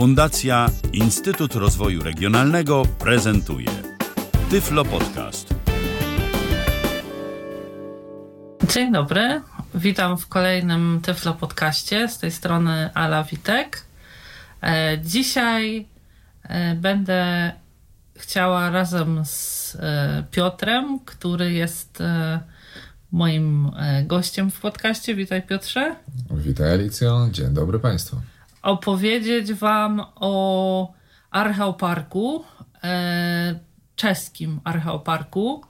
Fundacja Instytut Rozwoju Regionalnego prezentuje Tyflo Podcast. Dzień dobry, witam w kolejnym Tyflo Podcaście. Z tej strony Ala Witek. E, dzisiaj e, będę chciała razem z e, Piotrem, który jest moim gościem w podcaście. Witaj Piotrze. Witaj Alicjo, dzień dobry Państwu opowiedzieć Wam o Archeoparku, e, czeskim Archeoparku.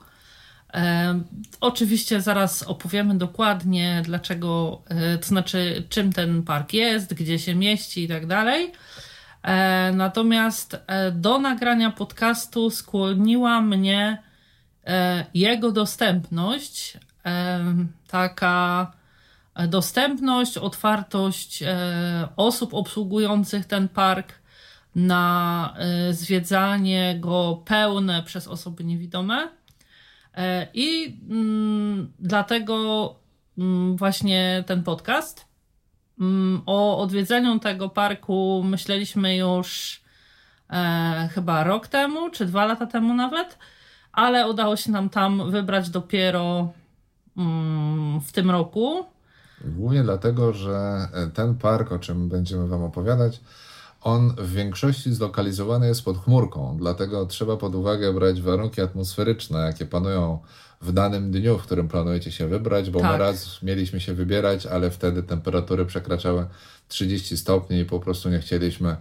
E, oczywiście zaraz opowiemy dokładnie, dlaczego, e, to znaczy, czym ten park jest, gdzie się mieści i tak dalej. Natomiast do nagrania podcastu skłoniła mnie jego dostępność, taka dostępność, otwartość e, osób obsługujących ten park na e, zwiedzanie go pełne przez osoby niewidome. E, I mm, dlatego mm, właśnie ten podcast. Mm, o odwiedzeniu tego parku myśleliśmy już chyba rok temu, czy dwa lata temu nawet, ale udało się nam tam wybrać dopiero w tym roku. Głównie dlatego, że e, ten park, o czym będziemy Wam opowiadać, on w większości zlokalizowany jest pod chmurką, dlatego trzeba pod uwagę brać warunki atmosferyczne, jakie panują w danym dniu, w którym planujecie się wybrać, bo tak. my raz mieliśmy się wybierać, ale wtedy temperatury przekraczały 30 stopni i po prostu nie chcieliśmy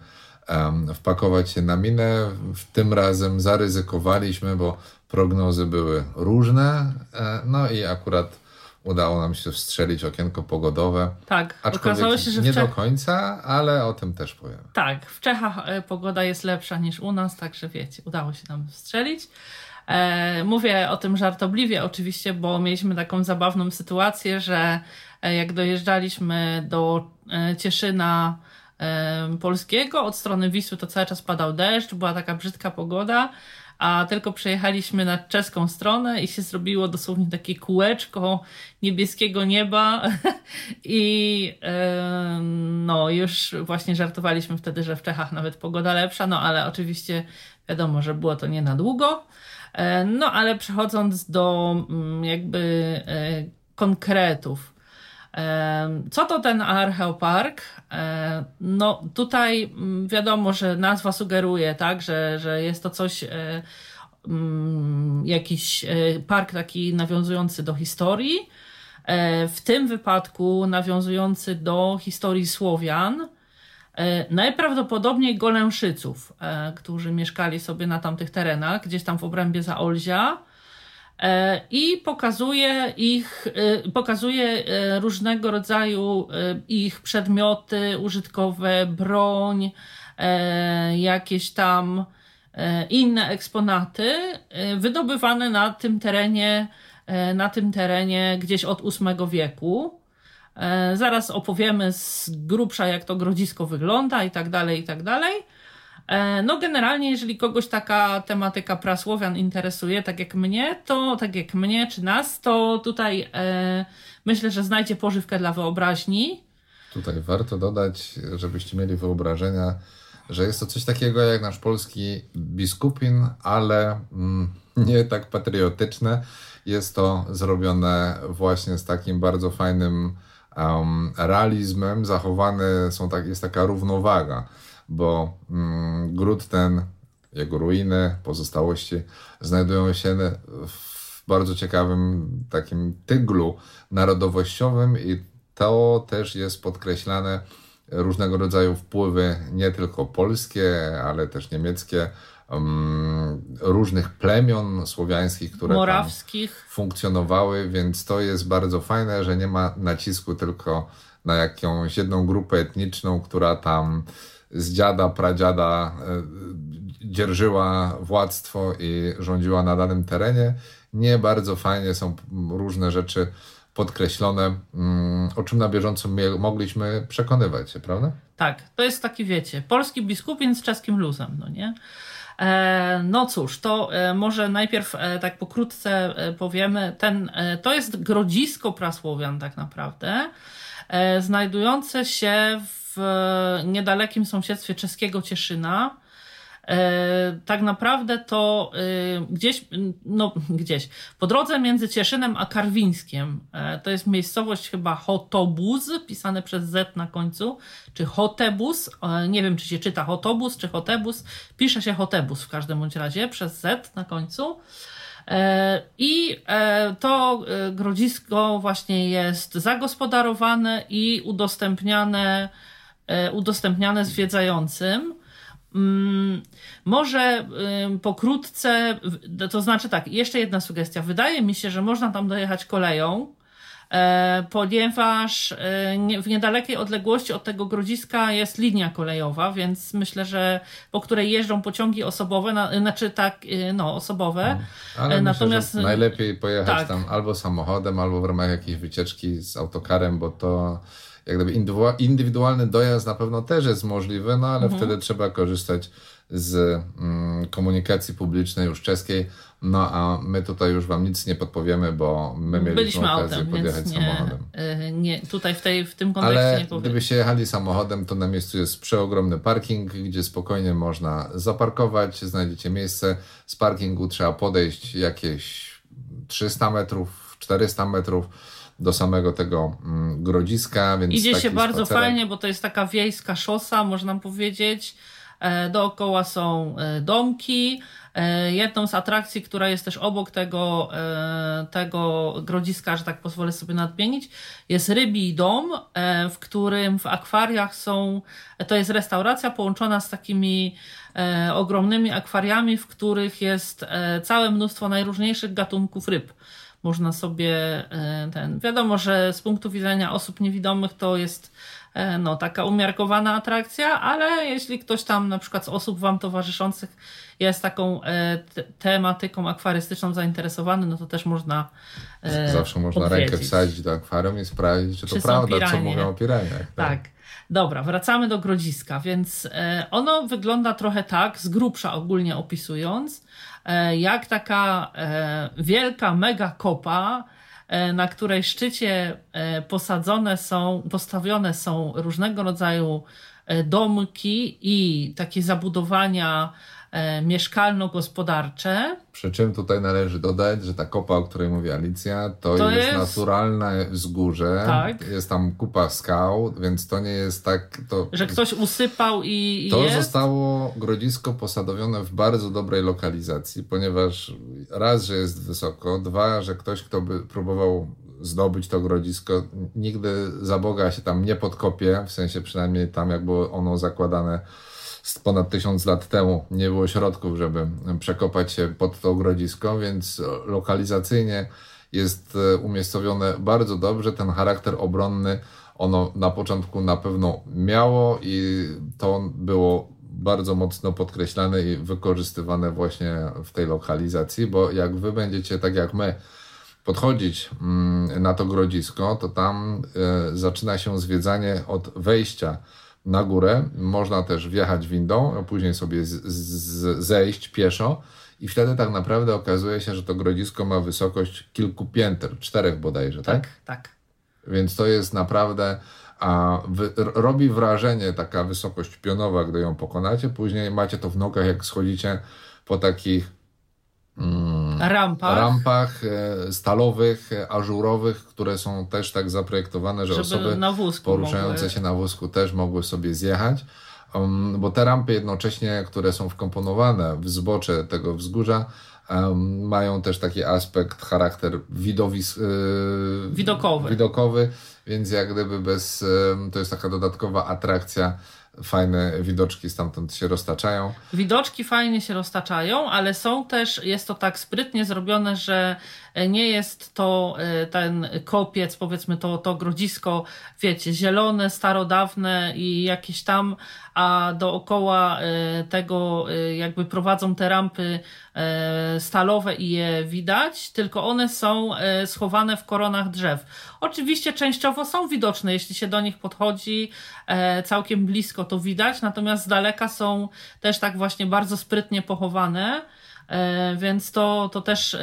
um, wpakować się na minę. W tym razem zaryzykowaliśmy, bo prognozy były różne, e, no i akurat udało nam się wstrzelić okienko pogodowe. Tak, okazało się, że nie Czech... do końca, ale o tym też powiem. Tak, w Czechach e, pogoda jest lepsza niż u nas, także wiecie, udało się nam wstrzelić. E, mówię o tym żartobliwie oczywiście, bo mieliśmy taką zabawną sytuację, że e, jak dojeżdżaliśmy do Cieszyna Polskiego od strony Wisły, to cały czas padał deszcz, była taka brzydka pogoda, a tylko przejechaliśmy na czeską stronę i się zrobiło dosłownie takie kółeczko niebieskiego nieba i no już właśnie żartowaliśmy wtedy, że w Czechach nawet pogoda lepsza, no ale oczywiście wiadomo, że było to nie na długo. E, no ale przechodząc do mm, jakby e, konkretów, co to ten Archeopark? No tutaj mm, wiadomo, że nazwa sugeruje, tak, że, że jest to coś, e, mm, jakiś e, park taki nawiązujący do historii. E, w tym wypadku nawiązujący do historii Słowian, najprawdopodobniej Golęszyców, którzy mieszkali sobie na tamtych terenach, gdzieś tam w obrębie Zaolzia. E, i pokazuje ich, e, pokazuje e, różnego rodzaju ich przedmioty użytkowe, broń, jakieś tam inne eksponaty wydobywane na tym terenie, na tym terenie gdzieś od VIII wieku. Zaraz opowiemy z grubsza, jak to grodzisko wygląda i tak dalej, i tak dalej. E, no generalnie, jeżeli kogoś taka tematyka prasłowian interesuje, tak jak mnie, to tak jak mnie czy nas, to tutaj e, myślę, że znajdzie pożywkę dla wyobraźni. Tutaj warto dodać, żebyście mieli wyobrażenia, że jest to coś takiego jak nasz polski biskupin, ale mm, nie tak patriotyczne. Jest to zrobione właśnie z takim bardzo fajnym um, realizmem. Zachowane są tak, jest taka równowaga bo mm, gród ten, jego ruiny, pozostałości znajdują się w bardzo ciekawym takim tyglu narodowościowym i to też jest podkreślane różnego rodzaju wpływy, nie tylko polskie, ale też niemieckie, um, różnych plemion słowiańskich, które Morawskich. funkcjonowały, więc to jest bardzo fajne, że nie ma nacisku tylko na jakąś jedną grupę etniczną, która tam z dziada, pradziada e, dzierżyła władztwo i rządziła na danym terenie. Nie bardzo fajnie są różne rzeczy podkreślone, mm, o czym na bieżąco mogliśmy przekonywać się, prawda? Tak, to jest taki, wiecie, polski biskupin z czeskim luzem, no nie? E, no cóż, to e, może najpierw tak pokrótce powiemy, ten, to jest grodzisko prasłowian tak naprawdę, znajdujące się w w niedalekim sąsiedztwie czeskiego Cieszyna. E, tak naprawdę to e, gdzieś, no gdzieś, po drodze między Cieszynem a Karwińskiem, e, to jest miejscowość chyba Hotobuz, pisane przez Z na końcu, czy Hotebus, nie wiem czy się czyta Hotobus czy Hotebus, pisze się Hotebus w każdym bądź razie przez Z na końcu. I to grodzisko właśnie jest zagospodarowane i udostępniane, udostępniane zwiedzającym. Mm, może pokrótce, to znaczy tak, jeszcze jedna sugestia. Wydaje mi się, że można tam dojechać koleją, e, ponieważ e, w niedalekiej odległości od tego grodziska jest linia kolejowa, więc myślę, że po której jeżdżą pociągi osobowe, znaczy tak, e, no, osobowe. Mm. Ale Natomiast myślę, najlepiej pojechać tak. tam albo samochodem, albo w ramach jakiejś wycieczki z autokarem, bo to jak gdyby indywidualny dojazd na pewno też jest możliwy, no ale mhm. wtedy trzeba korzystać z mm, komunikacji publicznej już czeskiej. No a my tutaj już Wam nic nie podpowiemy, bo my mieliśmy Byliśmy okazję autem, podjechać nie, samochodem. Yy, nie, tutaj w, tej, w tym kontekście Ale nie powiem. gdybyście jechali samochodem, to na miejscu jest przeogromny parking, gdzie spokojnie można zaparkować, znajdziecie miejsce. Z parkingu trzeba podejść jakieś 300 metrów, 400 metrów do samego tego mm, grodziska. Więc Idzie się bardzo spacerek. fajnie, bo to jest taka wiejska szosa, można powiedzieć. E, dookoła są e, domki. E, jedną z atrakcji, która jest też obok tego, tego grodziska, że tak pozwolę sobie nadmienić, jest rybi dom, w którym w akwariach są, to jest restauracja połączona z takimi ogromnymi akwariami, w których jest całe mnóstwo najróżniejszych gatunków ryb można sobie e, ten. Wiadomo, że z punktu widzenia osób niewidomych to jest e, no, taka umiarkowana atrakcja, ale jeśli ktoś tam na przykład z osób Wam towarzyszących jest taką e, tematyką akwarystyczną zainteresowany, no to też można. Zawsze można odwiedzić. rękę wsadzić do akwarium i sprawdzić, czy to prawda, piranie. co mówią o piraniach. Tak. tak. Dobra, wracamy do grodziska, więc ono wygląda trochę tak, z grubsza ogólnie opisując, E, jak taka e, wielka mega kopa, e, na której szczycie posadzone są, postawione są różnego rodzaju domki i takie zabudowania e, mieszkalno-gospodarcze. Przy czym tutaj należy dodać, że ta kopa, o której mówi Alicja, to, to jest, jest, naturalne wzgórze. Tak. Jest tam kupa skał, więc to nie jest tak. To, że ktoś usypał i. To jest? zostało grodzisko posadowione w bardzo dobrej lokalizacji, ponieważ raz, że jest wysoko, dwa, że ktoś, kto by próbował zdobyć to grodzisko, nigdy za Boga się tam nie podkopie, w sensie przynajmniej tam jak było ono zakładane ponad tysiąc lat temu nie było środków, żeby przekopać się pod to grodzisko, więc lokalizacyjnie jest e, umiejscowione bardzo dobrze. Ten charakter obronny ono na początku na pewno miało i to było bardzo mocno podkreślane i wykorzystywane właśnie w tej lokalizacji, bo jak wy będziecie tak jak my podchodzić mm, na to grodzisko, to tam e, zaczyna się zwiedzanie od wejścia na górę. Można też wjechać windą, a później sobie z, z, zejść pieszo. I wtedy tak naprawdę okazuje się, że to grodzisko ma wysokość kilku pięter, czterech bodajże, tak? Tak, tak. Więc to jest naprawdę, a wy, robi wrażenie taka wysokość pionowa, gdy ją pokonacie. Później macie to w nogach, jak schodzicie po takich rampach. rampach e, stalowych, e, ażurowych, które są też tak zaprojektowane, że Żeby osoby poruszające mogły... się na wózku też mogły sobie zjechać. Um, bo te rampy jednocześnie, które są wkomponowane w zbocze tego wzgórza, um, mają też taki aspekt, charakter widowis, yy, widokowy. widokowy, więc jak gdyby bez, yy, to jest taka dodatkowa atrakcja fajne widoczki stamtąd się roztaczają. Widoczki fajnie się roztaczają, ale są też, jest to tak sprytnie zrobione, że nie jest to e, ten kopiec, powiedzmy to, to grodzisko, wiecie, zielone, starodawne i jakieś tam, a dookoła e, tego e, jakby prowadzą te rampy stalowe i je widać, tylko one są schowane w koronach drzew. Oczywiście częściowo są widoczne, jeśli się do nich podchodzi całkiem blisko to widać, natomiast z daleka są też tak właśnie bardzo sprytnie pochowane. E, więc to, to też e,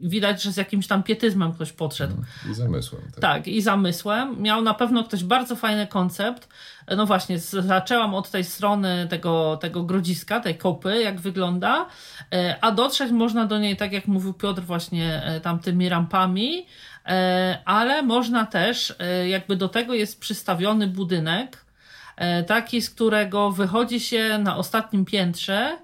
widać, że z jakimś tam pietyzmem ktoś podszedł. I zamysłem. Tak. tak, i zamysłem. Miał na pewno ktoś bardzo fajny koncept. No właśnie, zaczęłam od tej strony tego, tego grodziska, tej kopy, jak wygląda, a dotrzeć można do niej, tak jak mówił Piotr, właśnie tamtymi rampami, ale można też, jakby do tego jest przystawiony budynek, taki, z którego wychodzi się na ostatnim piętrze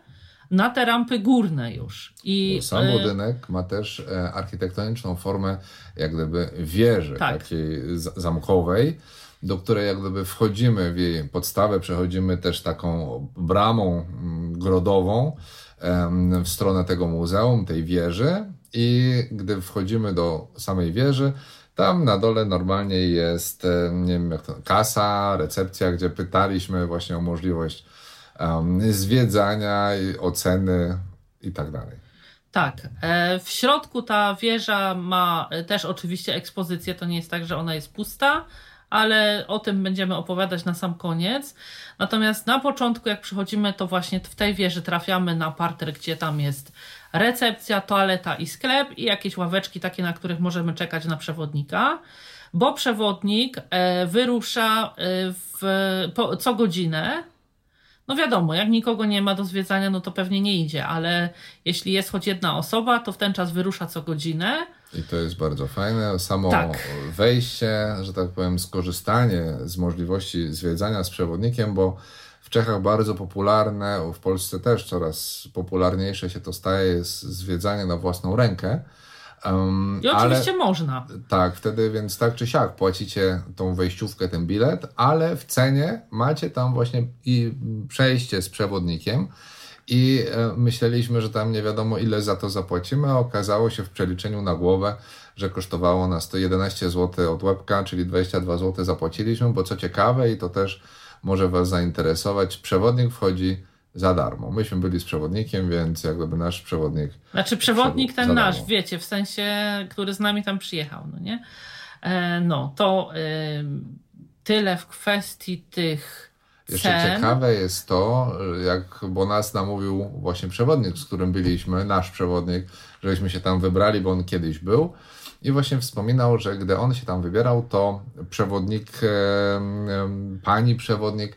na te rampy górne już. I, sam e, budynek ma też e, architektoniczną formę jak gdyby wieży tak. takiej zamkowej, do której jak gdyby wchodzimy w jej podstawę, przechodzimy też taką bramą mm, grodową w stronę tego muzeum, tej wieży i gdy wchodzimy do samej wieży, tam na dole normalnie jest, nie wiem jak to, kasa, recepcja, gdzie pytaliśmy właśnie o możliwość um, zwiedzania, oceny i tak dalej. Tak. E, w środku ta wieża ma też oczywiście ekspozycję. To nie jest tak, że ona jest pusta, ale o tym będziemy opowiadać na sam koniec. Natomiast na początku, jak przychodzimy, to właśnie w tej wieży trafiamy na parter, gdzie tam jest recepcja, toaleta i sklep i jakieś ławeczki takie, na których możemy czekać na przewodnika. Bo przewodnik e, wyrusza e, w, po, co godzinę no wiadomo, jak nikogo nie ma do zwiedzania, no to pewnie nie idzie, ale jeśli jest choć jedna osoba, to w ten czas wyrusza co godzinę. I to jest bardzo fajne. Samo tak. wejście, że tak powiem, skorzystanie z możliwości zwiedzania z przewodnikiem, bo w Czechach bardzo popularne, w Polsce też coraz popularniejsze się to staje, jest zwiedzanie na własną rękę. Um, I oczywiście ale, można. Tak, wtedy więc tak czy siak płacicie tą wejściówkę, ten bilet, ale w cenie macie tam właśnie i przejście z przewodnikiem. I e, myśleliśmy, że tam nie wiadomo ile za to zapłacimy, a okazało się w przeliczeniu na głowę, że kosztowało nas to 11 zł od łebka, czyli 22 zł zapłaciliśmy, bo co ciekawe i to też może Was zainteresować, przewodnik wchodzi za darmo. Myśmy byli z przewodnikiem, więc jak gdyby nasz przewodnik. Znaczy, przewodnik ten nasz, wiecie, w sensie, który z nami tam przyjechał, no nie? E, no, to e, tyle w kwestii tych. Jeszcze cen. ciekawe jest to, jak, bo nas namówił właśnie przewodnik, z którym byliśmy, nasz przewodnik, żeśmy się tam wybrali, bo on kiedyś był. I właśnie wspominał, że gdy on się tam wybierał, to przewodnik, e, e, pani przewodnik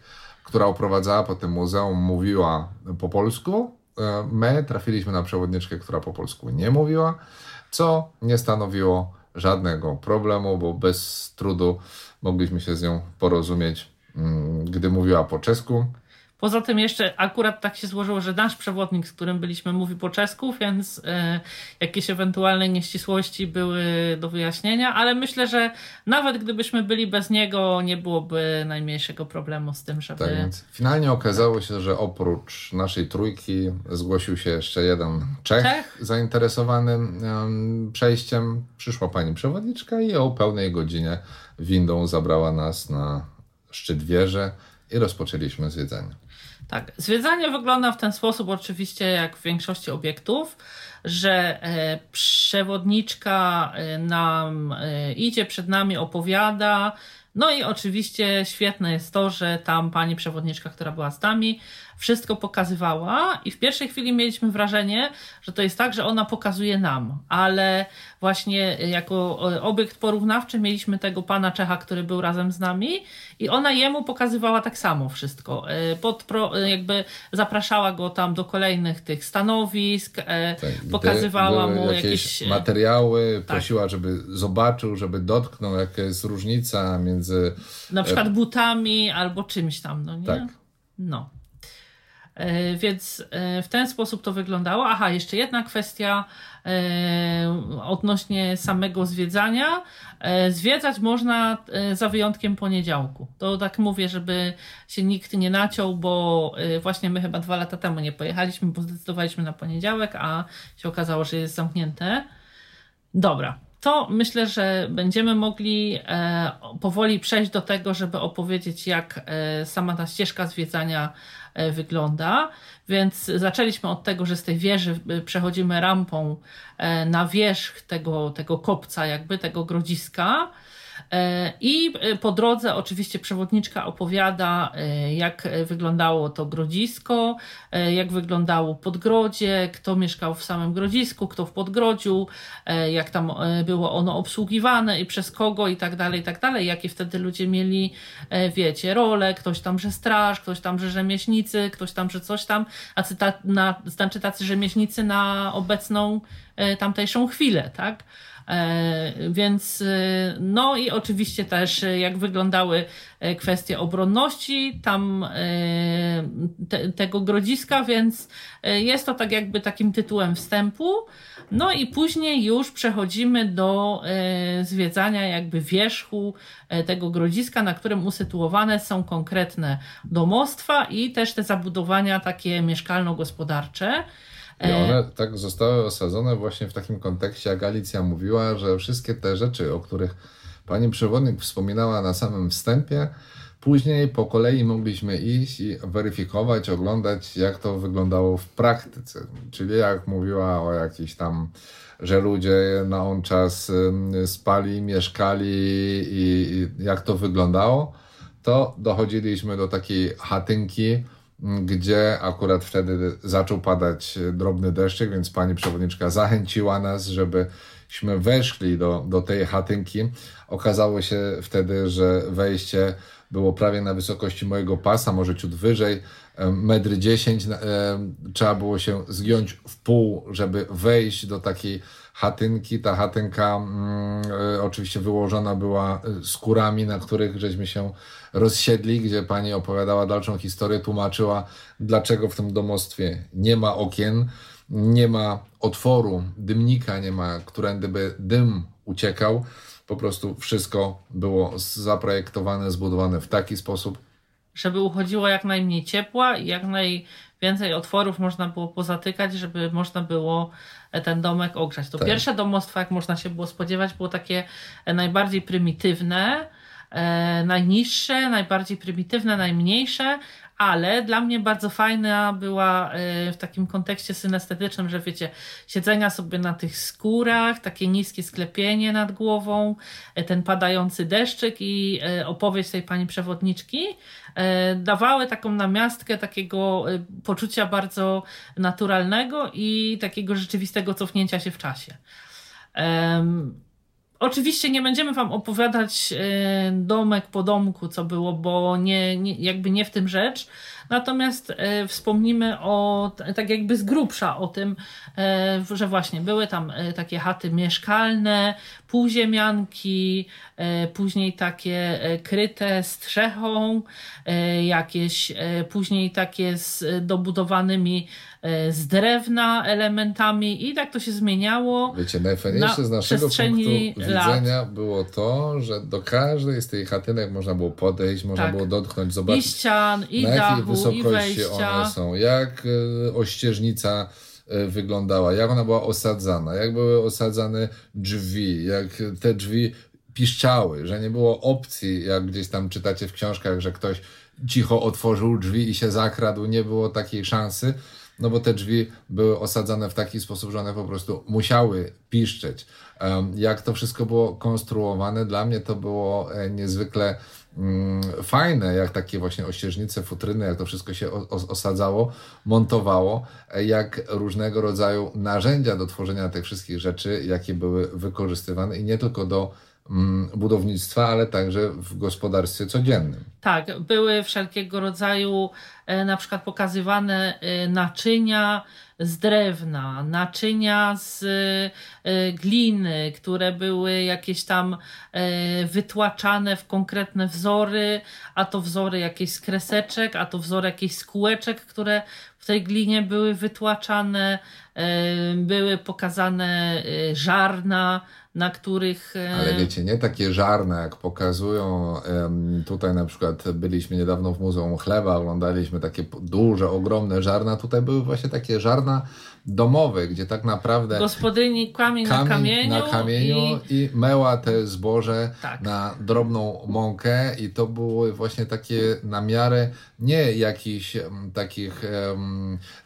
która oprowadzała po tym muzeum, mówiła po polsku. E, my trafiliśmy na przewodniczkę, która po polsku nie mówiła, co nie stanowiło żadnego problemu, bo bez trudu mogliśmy się z nią porozumieć, mm, gdy mówiła po czesku. Poza tym jeszcze akurat tak się złożyło, że nasz przewodnik, z którym byliśmy, mówi po czesku, więc e, jakieś ewentualne nieścisłości były do wyjaśnienia, ale myślę, że nawet gdybyśmy byli bez niego, nie byłoby najmniejszego problemu z tym, żeby... Tak, więc finalnie okazało się, że oprócz naszej trójki zgłosił się jeszcze jeden Czech, Czech? zainteresowany um, przejściem. Przyszła pani przewodniczka i o pełnej godzinie windą zabrała nas na szczyt wieży i rozpoczęliśmy zwiedzanie. Tak, zwiedzanie wygląda w ten sposób oczywiście jak w większości obiektów, że e, przewodniczka e, nam e, idzie przed nami, opowiada, no i oczywiście świetne jest to, że tam pani przewodniczka, która była z nami, wszystko pokazywała i w pierwszej chwili mieliśmy wrażenie, że to jest tak, że ona pokazuje nam, ale właśnie jako obiekt porównawczy mieliśmy tego pana Czecha, który był razem z nami i ona jemu pokazywała tak samo wszystko. E, pod pro, e, jakby zapraszała go tam do kolejnych tych stanowisk, e, tak, pokazywała mu jakieś, jakieś materiały, tak. prosiła, żeby zobaczył, żeby dotknął, jaka jest różnica między na przykład butami albo czymś tam, no nie? Tak. No. E, więc e, w ten sposób to wyglądało. Aha, jeszcze jedna kwestia e, odnośnie samego zwiedzania. Zwiedzać można za wyjątkiem poniedziałku. To tak mówię, żeby się nikt nie naciął, bo właśnie my chyba dwa lata temu nie pojechaliśmy, bo zdecydowaliśmy na poniedziałek, a się okazało, że jest zamknięte. Dobra, to myślę, że będziemy mogli powoli przejść do tego, żeby opowiedzieć, jak sama ta ścieżka zwiedzania wygląda. Więc zaczęliśmy od tego, że z tej wieży przechodzimy rampą na wierzch tego, tego kopca, jakby tego grodziska. E, I e, po drodze oczywiście przewodniczka opowiada, e, jak wyglądało to grodzisko, jak wyglądało podgrodzie, kto mieszkał w samym grodzisku, kto w podgrodziu, jak tam było ono obsługiwane i przez kogo i tak dalej, i tak dalej, jakie wtedy ludzie mieli, wiecie, role, ktoś tam, że straż, ktoś tam, że rzemieślnicy, ktoś tam, że coś tam, a cyta, na, znaczy tacy rzemieślnicy na obecną tamtejszą chwilę, tak? E, więc e, no i oczywiście też e, jak wyglądały kwestie obronności tam te, tego grodziska, więc jest to tak jakby takim tytułem wstępu. No i później już przechodzimy do zwiedzania jakby wierzchu tego grodziska, na którym usytuowane są konkretne domostwa i też te zabudowania takie mieszkalno-gospodarcze. I e, one tak zostały osadzone właśnie w takim kontekście, jak Alicja mówiła, że wszystkie te rzeczy, o których pani przewodnik wspominała na samym wstępie, później po kolei mogliśmy iść i weryfikować, oglądać, jak to wyglądało w praktyce. Czyli jak mówiła o jakiś tam, że ludzie na on czas spali, mieszkali i jak to wyglądało, to dochodziliśmy do takiej chatynki, gdzie akurat wtedy zaczął padać drobny deszczyk, więc pani przewodniczka zachęciła nas, żebyśmy weszli do, do tej chatynki. Okazało się wtedy, że wejście było prawie na wysokości mojego pasa, może ciut wyżej, metry 10. Trzeba było się zgiąć w pół, żeby wejść do takiej chatynki. Ta chatynka mm, e, oczywiście wyłożona była e, skórami, na których żeśmy się rozsiedli, gdzie pani opowiadała dalszą historię, tłumaczyła, dlaczego w tym domostwie nie ma okien, nie ma otworu, dymnika nie ma, którędy by dym uciekał. Po prostu wszystko było zaprojektowane, zbudowane w taki sposób, żeby uchodziło jak najmniej ciepła i jak najwięcej otworów można było pozatykać, żeby można było ten domek ogrzać. To tak. pierwsze domostwo, jak można się było spodziewać, było takie najbardziej prymitywne, e, najniższe, najbardziej prymitywne, najmniejsze, ale dla mnie bardzo fajna była e, w takim kontekście synestetycznym, że wiecie, siedzenia sobie na tych skórach, takie niskie sklepienie nad głową, e, ten padający deszczyk i e, opowieść tej pani przewodniczki dawały taką namiastkę takiego poczucia bardzo naturalnego i takiego rzeczywistego cofnięcia się w czasie. Oczywiście nie będziemy Wam opowiadać e, domek po domku, co było, bo nie, nie, jakby nie w tym rzecz. Natomiast e, wspomnimy o, tak jakby z grubsza o tym, e, że właśnie były tam takie chaty mieszkalne, półziemianki, później takie kryte strzechą, jakieś później takie z dobudowanymi z drewna elementami i tak to się zmieniało. Wiecie, najfajniejsze na z naszego punktu widzenia lat. było to, że do każdej z tych chatynek można było podejść, można tak. było dotknąć, zobaczyć I ścian, i na jakiej wysokości one są, jak e, ościeżnica e, wyglądała, jak ona była osadzana, jak były osadzane drzwi, jak te drzwi piszczały, że nie było opcji, jak gdzieś tam czytacie w książkach, że ktoś cicho otworzył drzwi i się zakradł, nie było takiej szansy no bo te drzwi były osadzane w taki sposób, że one po prostu musiały piszczeć. Jak to wszystko było konstruowane, dla mnie to było e, niezwykle mm, fajne, jak takie właśnie ościeżnice, futryny, jak to wszystko się osadzało, montowało, e, jak różnego rodzaju narzędzia do tworzenia tych wszystkich rzeczy, jakie były wykorzystywane i nie tylko do budownictwa, ale także w gospodarstwie codziennym. Tak, były wszelkiego rodzaju e, na przykład pokazywane e, naczynia z drewna, naczynia z e, gliny, które były jakieś tam wytłaczane w konkretne wzory, a to wzory jakichś skreseczek, a to wzory jakichś skółeczek, które w tej glinie były wytłaczane, były pokazane żarna, na których. E, Ale wiecie, nie takie żarne, jak pokazują tutaj na przykład byliśmy niedawno w Muzeum Chleba, oglądaliśmy takie duże, ogromne żarna. Tutaj były właśnie takie żarna domowe, gdzie tak naprawdę gospodyni kamień, kamień na kamieniu, na kamieniu i... i meła te zboże tak. na drobną mąkę i to były właśnie takie na miarę nie jakichś takich um,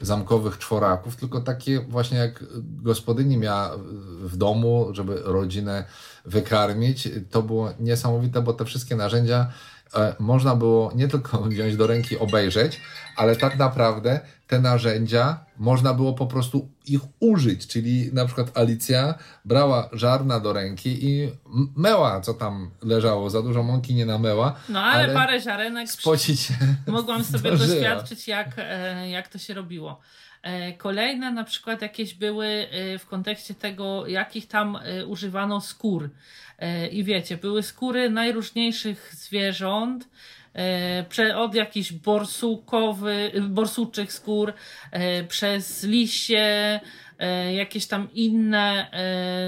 zamkowych czworaków, tylko takie właśnie jak gospodyni miała w domu, żeby rodzinę wykarmić. To było niesamowite, bo te wszystkie narzędzia e, można było nie tylko wziąć do ręki, obejrzeć, ale tak naprawdę te narzędzia można było po prostu ich użyć, czyli na przykład Alicja brała żarna do ręki i meła, co tam leżało, za dużo mąki nie namyła. No ale, ale parę ziarenek spocić się mogłam sobie doświadczyć, jak, e, jak to się robiło. E, kolejne na przykład jakieś były e, w kontekście tego, jakich tam używano skór. I wiecie, były skóry najróżniejszych zwierząt, od jakichś borsukowy, borsuczych skór, przez liście, jakieś tam inne,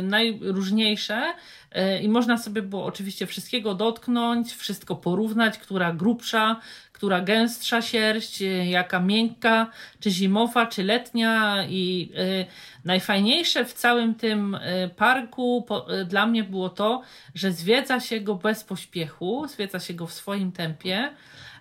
najróżniejsze. I można sobie było oczywiście wszystkiego dotknąć, wszystko porównać, która grubsza, która gęstsza sierść, jaka miękka, czy zimowa, czy letnia. I najfajniejsze w całym tym parku dla mnie było to, że zwiedza się go bez pośpiechu, zwiedza się go w swoim tempie.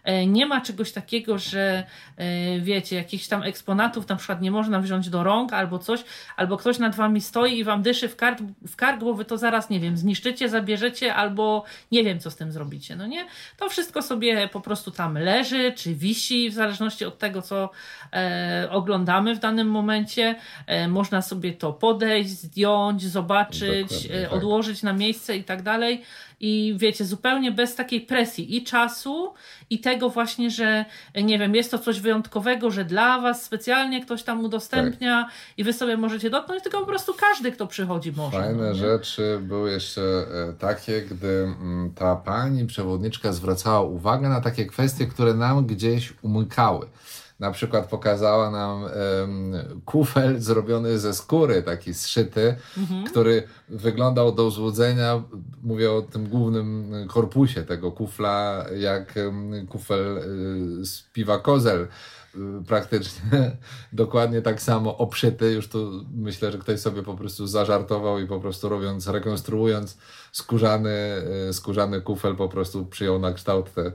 E, nie ma czegoś takiego, że e, wiecie, jakichś tam eksponatów na przykład nie można wziąć do rąk albo coś, albo ktoś nad wami stoi i wam dyszy w kark, w kark bo wy to zaraz, nie wiem, zniszczycie, zabierzecie albo nie wiem, co z tym zrobicie, no nie? To wszystko sobie po prostu tam leży, czy wisi, w zależności od tego, co e, oglądamy w danym momencie. E, można sobie to podejść, zdjąć, zobaczyć, e, tak. odłożyć na miejsce i tak dalej i wiecie, zupełnie bez takiej presji i czasu, i tego właśnie, że nie wiem, jest to coś wyjątkowego, że dla Was specjalnie ktoś tam udostępnia tak. i Wy sobie możecie dotknąć, tylko po prostu każdy, kto przychodzi, może. Fajne no, rzeczy były jeszcze e, takie, gdy mm, ta pani przewodniczka zwracała uwagę na takie kwestie, które nam gdzieś umykały na przykład pokazała nam um, kufel zrobiony ze skóry, taki zszyty, mhm. który wyglądał do złudzenia, mówię o tym głównym korpusie tego kufla, jak um, kufel y, z piwa kozel y, praktycznie dokładnie tak samo obszyty. Już tu myślę, że ktoś sobie po prostu zażartował i po prostu robiąc, rekonstruując skórzany, y, skórzany kufel, po prostu przyjął na kształt te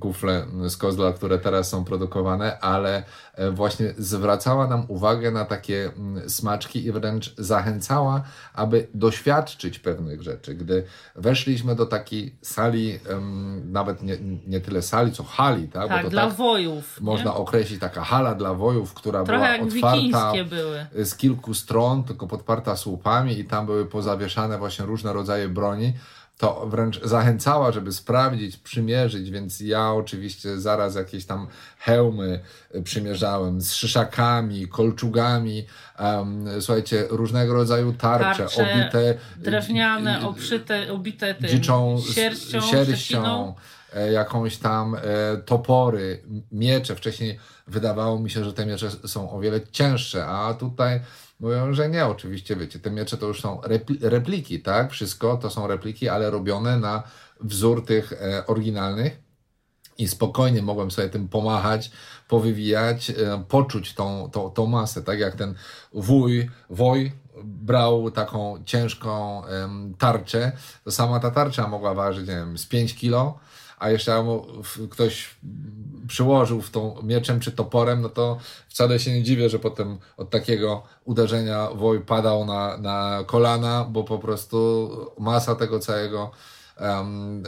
kufle z kozla, które teraz są produkowane, ale e, właśnie zwracała nam uwagę na takie mm, smaczki i wręcz zachęcała, aby doświadczyć pewnych rzeczy. Gdy weszliśmy do takiej sali, nawet nie, nie tyle sali, co hali, tak? tak dla tak wojów. Można nie? określić taka hala dla wojów, która Trochę była otwarta z kilku stron, tylko podparta słupami i tam były pozawieszane właśnie różne rodzaje broni to wręcz zachęcała, żeby sprawdzić, przymierzyć, więc ja oczywiście zaraz jakieś tam hełmy przymierzałem z szyszakami, kolczugami, um, słuchajcie, różnego rodzaju tarcze, tarcze obite drewniane, obszyte, obite tym dziczą sierścią, sierścią e, jakąś tam e, topory, miecze. Wcześniej wydawało mi się, że te miecze są o wiele cięższe, a tutaj Mówią, że nie, oczywiście, wiecie, te miecze to już są repli repliki, tak? Wszystko to są repliki, ale robione na wzór tych e, oryginalnych. I spokojnie mogłem sobie tym pomachać, powywijać, e, poczuć tą, tą, tą masę, tak? Jak ten wuj, woj brał taką ciężką e, tarczę, to sama ta tarcza mogła ważyć, nie wiem, z 5 kilo, a jeszcze mu ktoś przyłożył w tą mieczem czy toporem, no to wcale się nie dziwię, że potem od takiego uderzenia woj padał na, na kolana, bo po prostu masa tego całego um,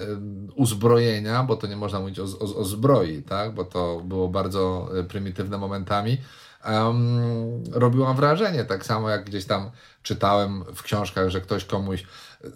uzbrojenia, bo to nie można mówić o, o, o zbroi, tak? bo to było bardzo e, prymitywne momentami, um, robiła wrażenie. Tak samo jak gdzieś tam czytałem w książkach, że ktoś komuś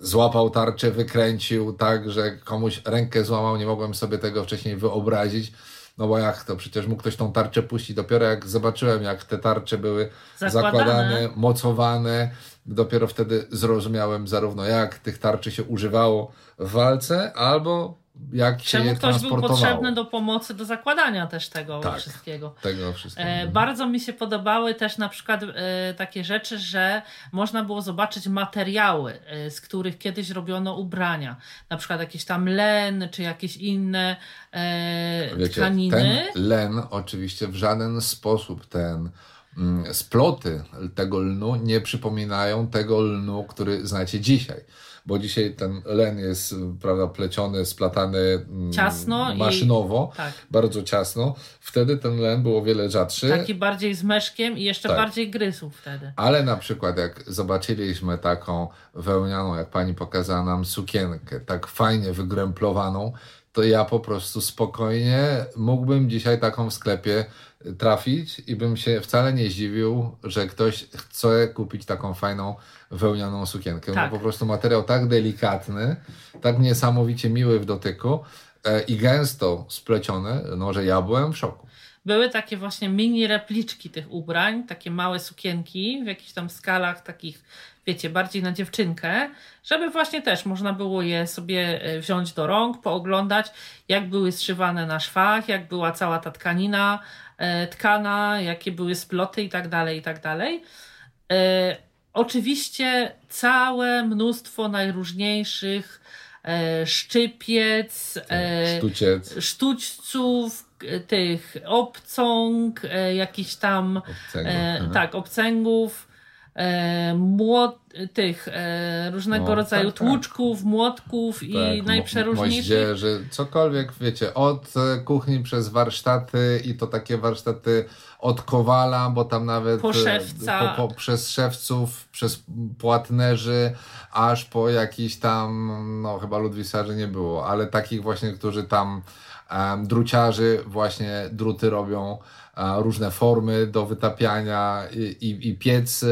złapał tarczę, wykręcił tak, że komuś rękę złamał, nie mogłem sobie tego wcześniej wyobrazić. No bo jak to? Przecież mógł ktoś tą tarczę puścić. Dopiero jak zobaczyłem, jak te tarcze były zakładane, zakładane mocowane, dopiero wtedy zrozumiałem zarówno jak tych tarczy się używało w walce, albo jak się Czemu je ktoś był potrzebny do pomocy, do zakładania też tego Tak. wszystkiego. Tego wszystkiego. E, bardzo mi się podobały też na przykład e, takie rzeczy, że można było zobaczyć materiały, e, z których kiedyś robiono ubrania. Na przykład jakieś tam len, czy jakieś inne e, Wiecie, tkaniny. ten len oczywiście w żaden sposób ten mm, sploty tego lnu nie przypominają tego lnu, który znacie dzisiaj. Bo dzisiaj ten len jest prawda, pleciony, splatany mm, Ciasno i- maszynowo, Tak. bardzo ciasno. Wtedy ten len był o wiele rzadszy. Taki bardziej z meszkiem i jeszcze Tak. bardziej gryzł wtedy. Ale na przykład jak zobaczyliśmy taką wełnianą, jak pani pokazała nam sukienkę, tak fajnie wygręplowaną, to ja po prostu spokojnie mógłbym dzisiaj taką w sklepie trafić i bym się wcale nie zdziwił, że ktoś chce kupić taką fajną wełnianą sukienkę. Tak. Bo po prostu materiał tak delikatny, tak niesamowicie miły w dotyku e, i gęsto spleciony, no że ja byłem w szoku. Były takie właśnie mini repliczki tych ubrań, takie małe sukienki w jakichś tam skalach takich, wiecie, bardziej na dziewczynkę, żeby właśnie też można było je sobie e, wziąć do rąk, pooglądać, jak były zszywane na szwach, jak była cała ta tkanina e, tkana, jakie były sploty i tak dalej, i tak dalej. E, Oczywiście całe mnóstwo najróżniejszych szczypiec, e, Sztuciec, sztućców, tych obcąg, jakichś tam e, Mhm. tak, obcęgów, e, młot, tych e, różnego No, rodzaju tak, tak. tłuczków, młotków i Tak, mo- najprzeróżniejszych. Moździerzy, cokolwiek, wiecie, od e, kuchni przez warsztaty i to takie warsztaty od kowala, bo tam nawet Po e, szewca. po, po, przez szewców, przez płatnerzy, aż po jakiś tam, no chyba ludwisarzy nie było, ale takich właśnie, którzy tam druciarzy właśnie druty robią, a, różne formy do wytapiania i, i, i piec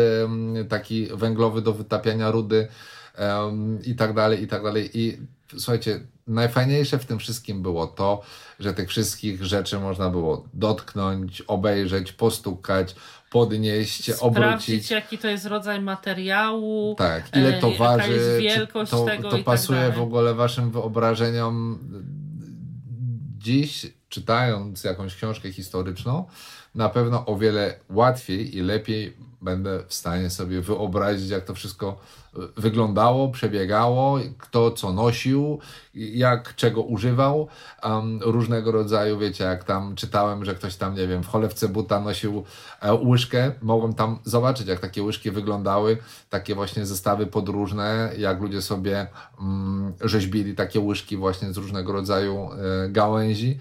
taki węglowy do wytapiania rudy i tak dalej, i tak dalej. I słuchajcie, najfajniejsze w tym wszystkim było to, że tych wszystkich rzeczy można było dotknąć, obejrzeć, postukać, podnieść, Sprawdzić, obrócić. jaki to jest rodzaj materiału. Tak, ile e, to jaka waży, jest czy wielkość to, tego to i tak pasuje dalej. w ogóle waszym wyobrażeniom. Dziś, czytając jakąś książkę historyczną, na pewno o wiele łatwiej i lepiej będę w stanie sobie wyobrazić, jak to wszystko y, wyglądało, przebiegało, kto co nosił, jak czego używał, um, różnego rodzaju, wiecie, jak tam czytałem, że ktoś tam, nie wiem, w cholewce buta nosił e, łyżkę, mogłem tam zobaczyć, jak takie łyżki wyglądały, takie właśnie zestawy podróżne, jak ludzie sobie mm, rzeźbili takie łyżki właśnie z różnego rodzaju e, gałęzi.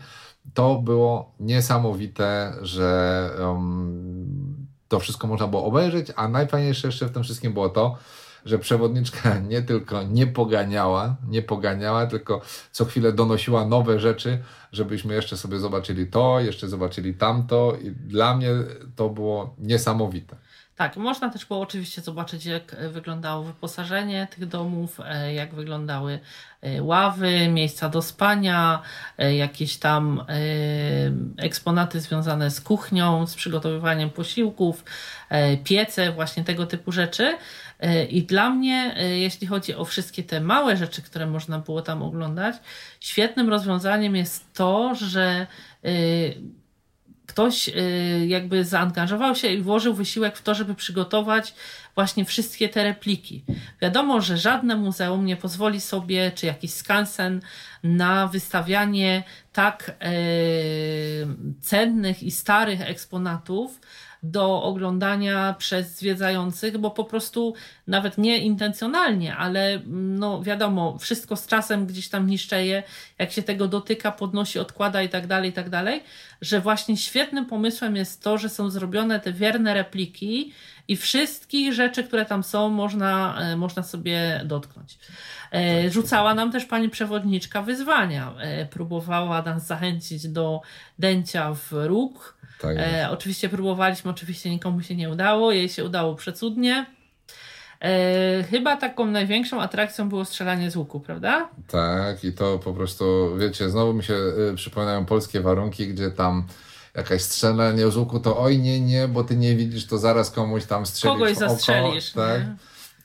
To było niesamowite, że um, to wszystko można było obejrzeć, a najfajniejsze jeszcze w tym wszystkim było to, że przewodniczka nie tylko nie poganiała, nie poganiała, tylko co chwilę donosiła nowe rzeczy, żebyśmy jeszcze sobie zobaczyli to, jeszcze zobaczyli tamto i dla mnie to było niesamowite. Tak, można też było oczywiście zobaczyć, jak e, wyglądało wyposażenie tych domów, e, jak wyglądały e, ławy, miejsca do spania, jakieś tam eksponaty związane z kuchnią, z przygotowywaniem posiłków, piece, właśnie tego typu rzeczy. I dla mnie, jeśli chodzi o wszystkie te małe rzeczy, które można było tam oglądać, świetnym rozwiązaniem jest to, że ktoś y, jakby zaangażował się i włożył wysiłek w to, żeby przygotować właśnie wszystkie te repliki. Wiadomo, że żadne muzeum nie pozwoli sobie, czy jakiś skansen, na wystawianie tak y, cennych i starych eksponatów do oglądania przez zwiedzających, bo po prostu nawet nie intencjonalnie, ale mm, no wiadomo, wszystko z czasem gdzieś tam niszczeje, jak się tego dotyka, podnosi, odkłada i tak dalej, i tak dalej, że właśnie świetnym pomysłem jest to, że są zrobione te wierne repliki i wszystkich rzeczy, które tam są, można, e, można sobie dotknąć. E, Rzucała nam też pani przewodniczka wyzwania. E, Próbowała nas zachęcić do dęcia w róg, Tak oczywiście próbowaliśmy, oczywiście nikomu się nie udało, jej się udało przecudnie. E, chyba taką największą atrakcją było strzelanie z łuku, prawda? Tak, i to po prostu, wiecie, znowu mi się y, przypominają polskie warunki, gdzie tam jakaś strzelanie z łuku, to oj nie, nie, bo ty nie widzisz, to zaraz komuś tam strzelisz Kogoś w oko, zastrzelisz. tak? nie?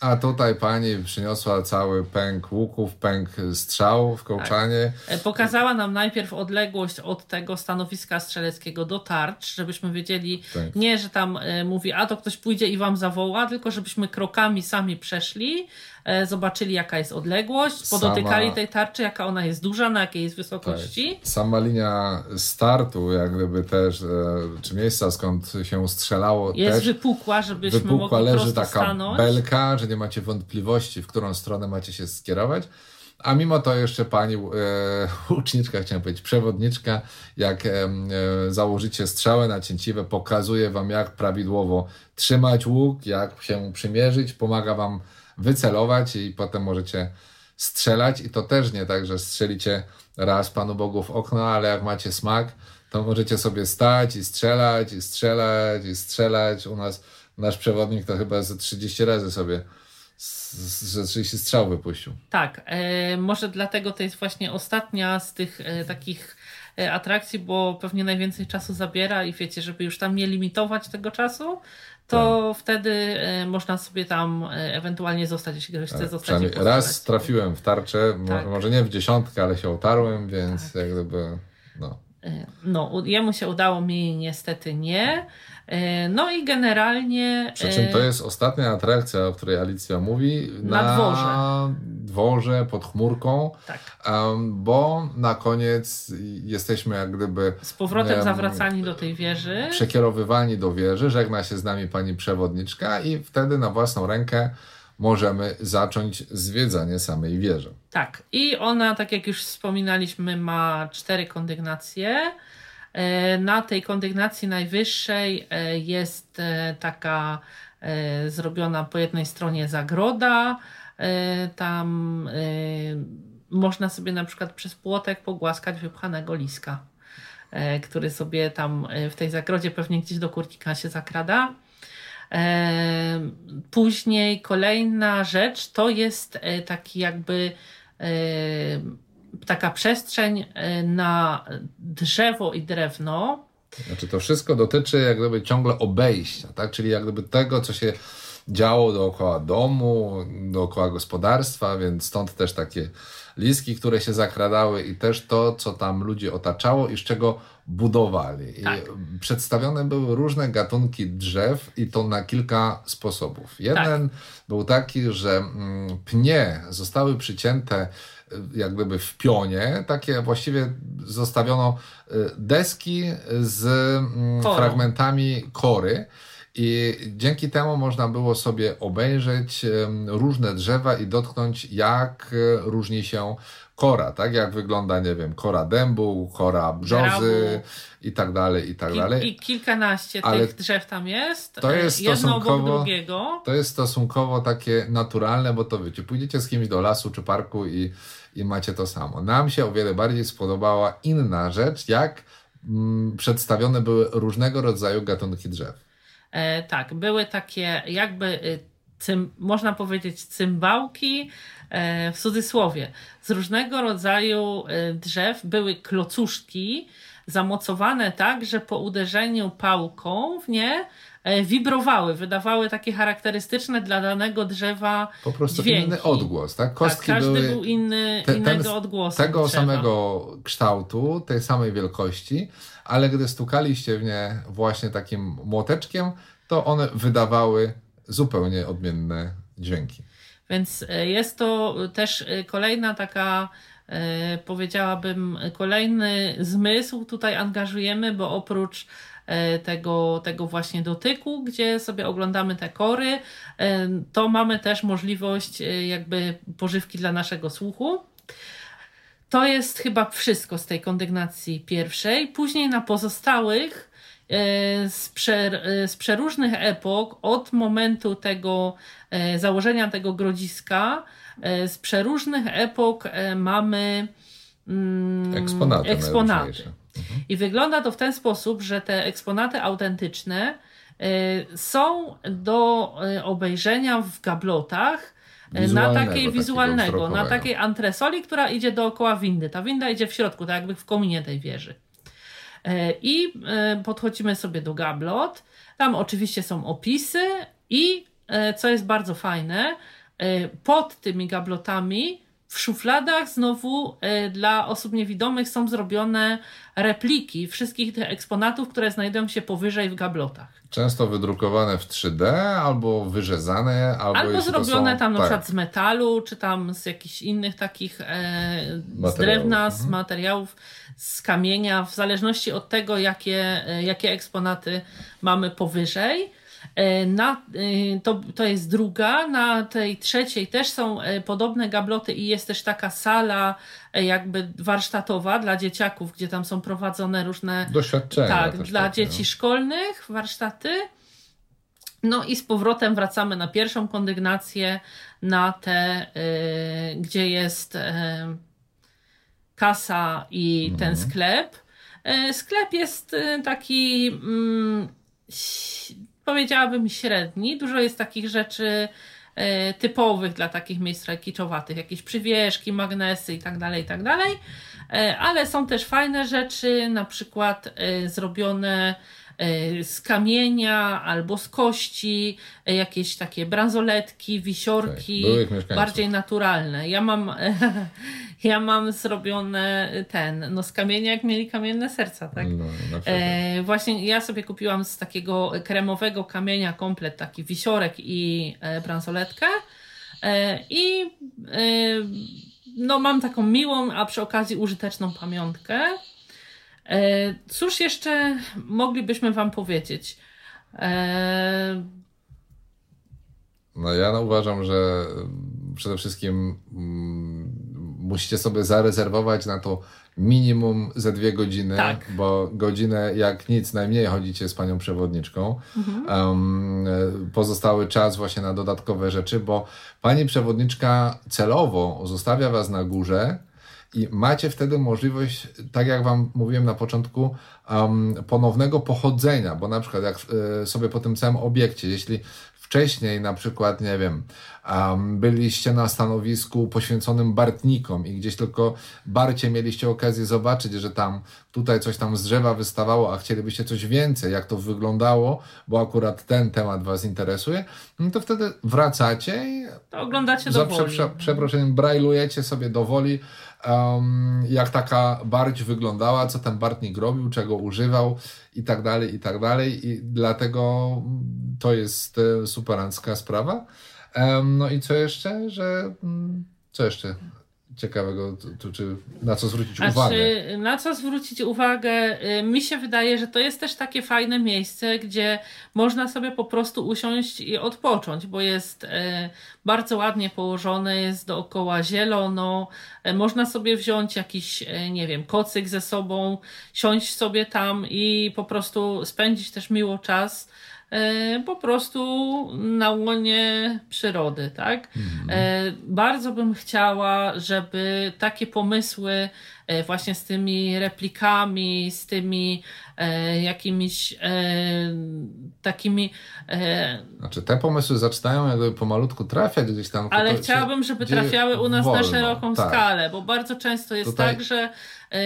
A tutaj pani przyniosła cały pęk łuków, pęk strzał w kołczanie. Tak. Pokazała nam najpierw odległość od tego stanowiska strzeleckiego do tarcz, żebyśmy wiedzieli, tak. nie, że tam e, mówi, a to ktoś pójdzie i wam zawoła, tylko żebyśmy krokami sami przeszli, E, zobaczyli jaka jest odległość, podotykali Sama... tej tarczy, jaka ona jest duża, na jakiej jest wysokości. Tak. Sama linia startu, jak gdyby też, e, czy miejsca skąd się strzelało jest też wypukła, żebyśmy wypukła, mogli leży taka stanąć. belka, że nie macie wątpliwości, w którą stronę macie się skierować. A mimo to jeszcze pani e, łuczniczka, chciałem powiedzieć, przewodniczka, jak e, e, założycie strzałę na cięciwe, pokazuje wam jak prawidłowo trzymać łuk, jak się przymierzyć, pomaga wam wycelować i potem możecie strzelać i to też nie tak, że strzelicie raz Panu Bogu w okno, ale jak macie smak, to możecie sobie stać i strzelać, i strzelać, i strzelać. U nas nasz przewodnik to chyba ze 30 razy sobie ze 30 strzał wypuścił. Tak, e, może dlatego to jest właśnie ostatnia z tych e, takich e, atrakcji, bo pewnie najwięcej czasu zabiera i wiecie, żeby już tam nie limitować tego czasu, to tak. wtedy e, można sobie tam e, ewentualnie zostać, jeśli ktoś chce tak, zostać. Raz trafiłem w tarczę, tak. może nie w dziesiątkę, ale się otarłem, więc tak. jak gdyby. No. E, no, jemu się udało, mi niestety nie. E, no i generalnie. Przy czym to e, jest ostatnia atrakcja, o której Alicja mówi. Na, na dworze. dworze pod chmurką. Tak. Bo na koniec jesteśmy jak gdyby. Z powrotem um, zawracani do tej wieży. Przekierowywani do wieży. Żegna się z nami pani przewodniczka, i wtedy na własną rękę możemy zacząć zwiedzanie samej wieży. Tak. I ona, tak jak już wspominaliśmy, ma cztery kondygnacje. E, na tej kondygnacji najwyższej e, jest e, taka zrobiona po jednej stronie zagroda. Tam można sobie na przykład przez płotek pogłaskać wypchanego liska, który sobie tam w tej zagrodzie pewnie gdzieś do kurtika się zakrada. Później kolejna rzecz to jest taki jakby taka przestrzeń e, na drzewo i drewno. Znaczy to wszystko dotyczy jak gdyby ciągle obejścia, tak? Czyli jak gdyby tego, co się działo dookoła domu, dookoła gospodarstwa, więc stąd też takie liski, które się zakradały i też to, co tam ludzi otaczało i z czego budowali. Tak. Przedstawione były różne gatunki drzew i to na kilka sposobów. Jeden tak. był taki, że mm, pnie zostały przycięte jak gdyby w pionie, takie właściwie zostawiono y, deski z mm, fragmentami kory. I dzięki temu można było sobie obejrzeć różne drzewa i dotknąć, jak e, różni się kora, tak? Jak wygląda, nie wiem, kora dębu, kora brzozy i tak dalej, i tak dalej. I kilkanaście Ale tych drzew tam jest. To jest jedno obok drugiego. To jest stosunkowo takie naturalne, bo to wiecie, pójdziecie z kimś do lasu czy parku i i macie to samo. Nam się o wiele bardziej spodobała inna rzecz, jak mm, przedstawione były różnego rodzaju gatunki drzew. E, tak, były takie jakby, y, cym, można powiedzieć, cymbałki, e, w cudzysłowie, z różnego rodzaju drzew były klocuszki zamocowane tak, że po uderzeniu pałką w nie E, wibrowały, wydawały takie charakterystyczne dla danego drzewa Po prostu dźwięki. inny odgłos, tak? Kostki tak, każdy były był inny, te, innego ten, odgłosu. Tego drzewa. samego kształtu, tej samej wielkości, ale gdy stukaliście w nie właśnie takim młoteczkiem, to one wydawały zupełnie odmienne dźwięki. Więc e, jest to też e, kolejna taka powiedziałabym, kolejny zmysł tutaj angażujemy, bo oprócz E, tego, tego właśnie dotyku, gdzie sobie oglądamy te kory, e, to mamy też możliwość e, jakby pożywki dla naszego słuchu. To jest chyba wszystko z tej kondygnacji pierwszej. Później na pozostałych z, przer, z przeróżnych epok, od momentu tego założenia tego grodziska, z przeróżnych epok mamy mm, eksponaty. eksponaty. I wygląda to w ten sposób, że te eksponaty autentyczne są do obejrzenia w gablotach na takiej wizualnego, na takiej antresoli, która idzie dookoła windy. Ta winda idzie w środku, tak jakby w kominie tej wieży. I podchodzimy sobie do gablot. Tam oczywiście są opisy i e, co jest bardzo fajne, e, pod tymi gablotami w szufladach znowu y, dla osób niewidomych są zrobione repliki wszystkich tych eksponatów, które znajdują się powyżej w gablotach. Często wydrukowane w 3D, albo wyrzezane, albo, albo zrobione są, tam na tak. przykład z metalu, czy tam z jakichś innych takich e, z drewna, z Mhm. materiałów, z kamienia, w zależności od tego, jakie, e, jakie eksponaty mamy powyżej. E, Na, e, to, to jest druga, na tej trzeciej też są e, podobne gabloty i jest też taka sala jakby warsztatowa dla dzieciaków, gdzie tam są prowadzone różne Doświadczenia. tak, dla takie, dzieci no. szkolnych warsztaty. No i z powrotem wracamy na pierwszą kondygnację, na te, y, gdzie jest y, kasa i Mhm. ten sklep. Y, sklep jest taki, mm, powiedziałabym, średni. Dużo jest takich rzeczy y, typowych dla takich miejsc kiczowatych, jakieś przywieszki, magnesy i tak dalej, i tak dalej. E, ale są też fajne rzeczy, na przykład e, zrobione e, z kamienia albo z kości, e, jakieś takie bransoletki, wisiorki, Tak, bardziej naturalne. Ja mam, ja mam zrobione ten, no z kamienia jak mieli kamienne serca, tak? No. E, właśnie ja sobie kupiłam z takiego kremowego kamienia komplet taki wisiorek i e, bransoletkę e, i e, no mam taką miłą, a przy okazji użyteczną pamiątkę. E, cóż jeszcze moglibyśmy wam powiedzieć? E, No ja no, uważam, że przede wszystkim mm, musicie sobie zarezerwować na to minimum ze dwie godziny, Tak. bo godzinę jak nic najmniej chodzicie z panią przewodniczką. Um, e, pozostały czas właśnie na dodatkowe rzeczy, bo pani przewodniczka celowo zostawia was na górze i macie wtedy możliwość, tak jak Wam mówiłem na początku, um, ponownego pochodzenia, bo na przykład jak e, sobie po tym całym obiekcie, jeśli wcześniej na przykład, nie wiem, um, byliście na stanowisku poświęconym bartnikom i gdzieś tylko barcie mieliście okazję zobaczyć, że tam tutaj coś tam z drzewa wystawało, a chcielibyście coś więcej, jak to wyglądało, bo akurat ten temat Was interesuje, no to wtedy wracacie i to oglądacie za do prze, przeproszeniem brajlujecie sobie do woli, um, jak taka barć wyglądała, co ten bartnik robił, czego używał i tak dalej, i tak dalej. I dlatego to jest e, superancka sprawa. Em, no i co jeszcze, że mm, co jeszcze ciekawego, tu, czy na co zwrócić Znaczy, uwagę? na co zwrócić uwagę? Y, Mi się wydaje, że to jest też takie fajne miejsce, gdzie można sobie po prostu usiąść i odpocząć, bo jest y, bardzo ładnie położone, jest dookoła zielono. y, Można sobie wziąć jakiś, y, nie wiem, kocyk ze sobą, siąść sobie tam i po prostu spędzić też miło czas. y, Po prostu na łonie przyrody, tak? E, Bardzo bym chciała, żeby takie pomysły e, właśnie z tymi replikami, z tymi e, jakimiś e, takimi, e, Znaczy te pomysły zaczynają jakby pomalutku trafiać gdzieś tam. ale chciałabym, żeby trafiały u nas na wolno. szeroką Tak. skalę, bo bardzo często jest Tutaj- tak, że e,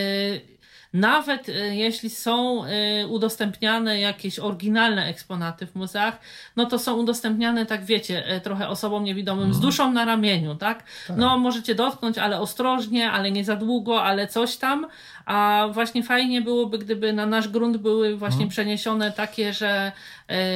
nawet e, jeśli są e, udostępniane jakieś oryginalne eksponaty w muzeach, no to są udostępniane, tak wiecie, e, trochę osobom niewidomym Mhm. z duszą na ramieniu, tak? No możecie dotknąć, ale ostrożnie, ale nie za długo, ale coś tam. A właśnie fajnie byłoby, gdyby na nasz grunt były właśnie Mhm. przeniesione takie, że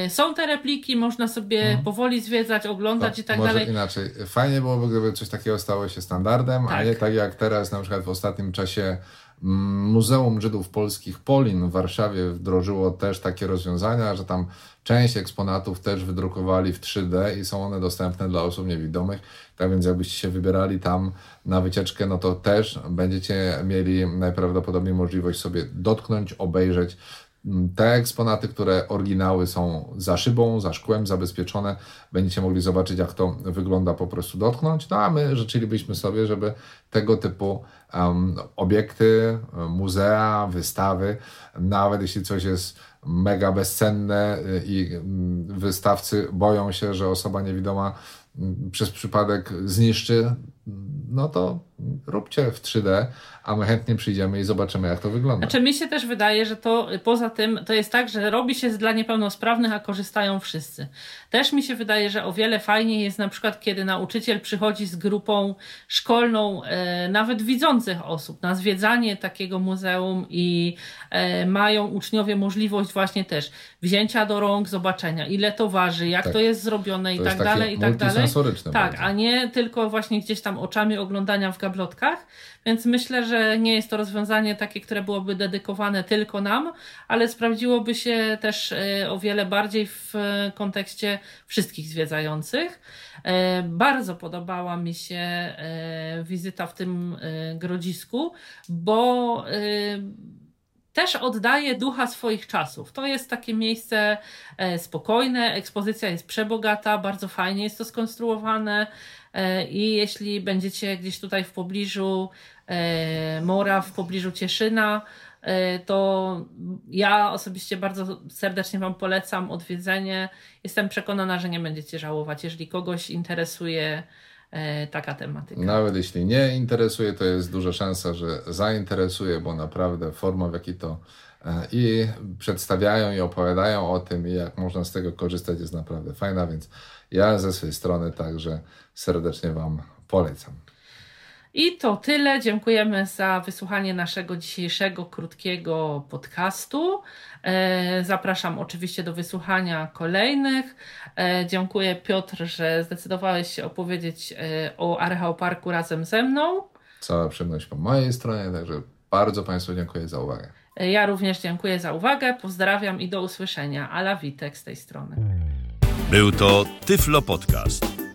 są te repliki, można sobie powoli zwiedzać, oglądać i tak Mhm. Może dalej. inaczej. Fajnie byłoby, gdyby coś takiego stało się standardem, a Tak. nie tak jak teraz na przykład w ostatnim czasie Muzeum Żydów Polskich Polin w Warszawie wdrożyło też takie rozwiązania, że tam część eksponatów też wydrukowali w 3D i są one dostępne dla osób niewidomych. Tak więc jakbyście się wybierali tam na wycieczkę, no to też będziecie mieli najprawdopodobniej możliwość sobie dotknąć, obejrzeć te eksponaty, które oryginały są za szybą, za szkłem zabezpieczone, będziecie mogli zobaczyć, jak to wygląda, po prostu dotknąć. No a my życzylibyśmy sobie, żeby tego typu um, obiekty, muzea, wystawy, nawet jeśli coś jest mega bezcenne y, i mm, wystawcy boją się, że osoba niewidoma mm, przez przypadek zniszczy, no to róbcie w 3D, a my chętnie przyjdziemy i zobaczymy, jak to wygląda. Znaczy mi się też wydaje, że to poza tym to jest tak, że robi się dla niepełnosprawnych, a korzystają wszyscy. Też mi się wydaje, że o wiele fajniej jest na przykład, kiedy nauczyciel przychodzi z grupą szkolną, e, nawet widzących osób, na zwiedzanie takiego muzeum i e, mają uczniowie możliwość właśnie też wzięcia do rąk, zobaczenia, ile to waży, jak Tak. to jest zrobione i To tak jest takie dalej, i tak dalej. Tak, bardzo. a nie tylko właśnie gdzieś tam oczami oglądania w gablotkach. Więc myślę, że nie jest to rozwiązanie takie, które byłoby dedykowane tylko nam, ale sprawdziłoby się też e, o wiele bardziej w e, kontekście wszystkich zwiedzających. E, Bardzo podobała mi się wizyta w tym grodzisku, bo też oddaje ducha swoich czasów. To jest takie miejsce e, spokojne, ekspozycja jest przebogata, bardzo fajnie jest to skonstruowane e, i jeśli będziecie gdzieś tutaj w pobliżu e, Mora, w pobliżu Cieszyna, to ja osobiście bardzo serdecznie Wam polecam odwiedzenie. Jestem przekonana, że nie będziecie żałować, jeżeli kogoś interesuje taka tematyka. Nawet jeśli nie interesuje, to jest duża szansa, że zainteresuje, bo naprawdę forma, w jakiej to e, i przedstawiają i opowiadają o tym, i jak można z tego korzystać, jest naprawdę fajna, więc ja ze swojej strony także serdecznie Wam polecam. I to tyle. Dziękujemy za wysłuchanie naszego dzisiejszego krótkiego podcastu. E, Zapraszam oczywiście do wysłuchania kolejnych. E, Dziękuję Piotr, że zdecydowałeś się opowiedzieć e, o Archeo Parku razem ze mną. Cała przyjemność po mojej stronie, także bardzo Państwu dziękuję za uwagę. Ja również dziękuję za uwagę. Pozdrawiam i do usłyszenia. Ala Witek z tej strony. Był to Tyflo Podcast.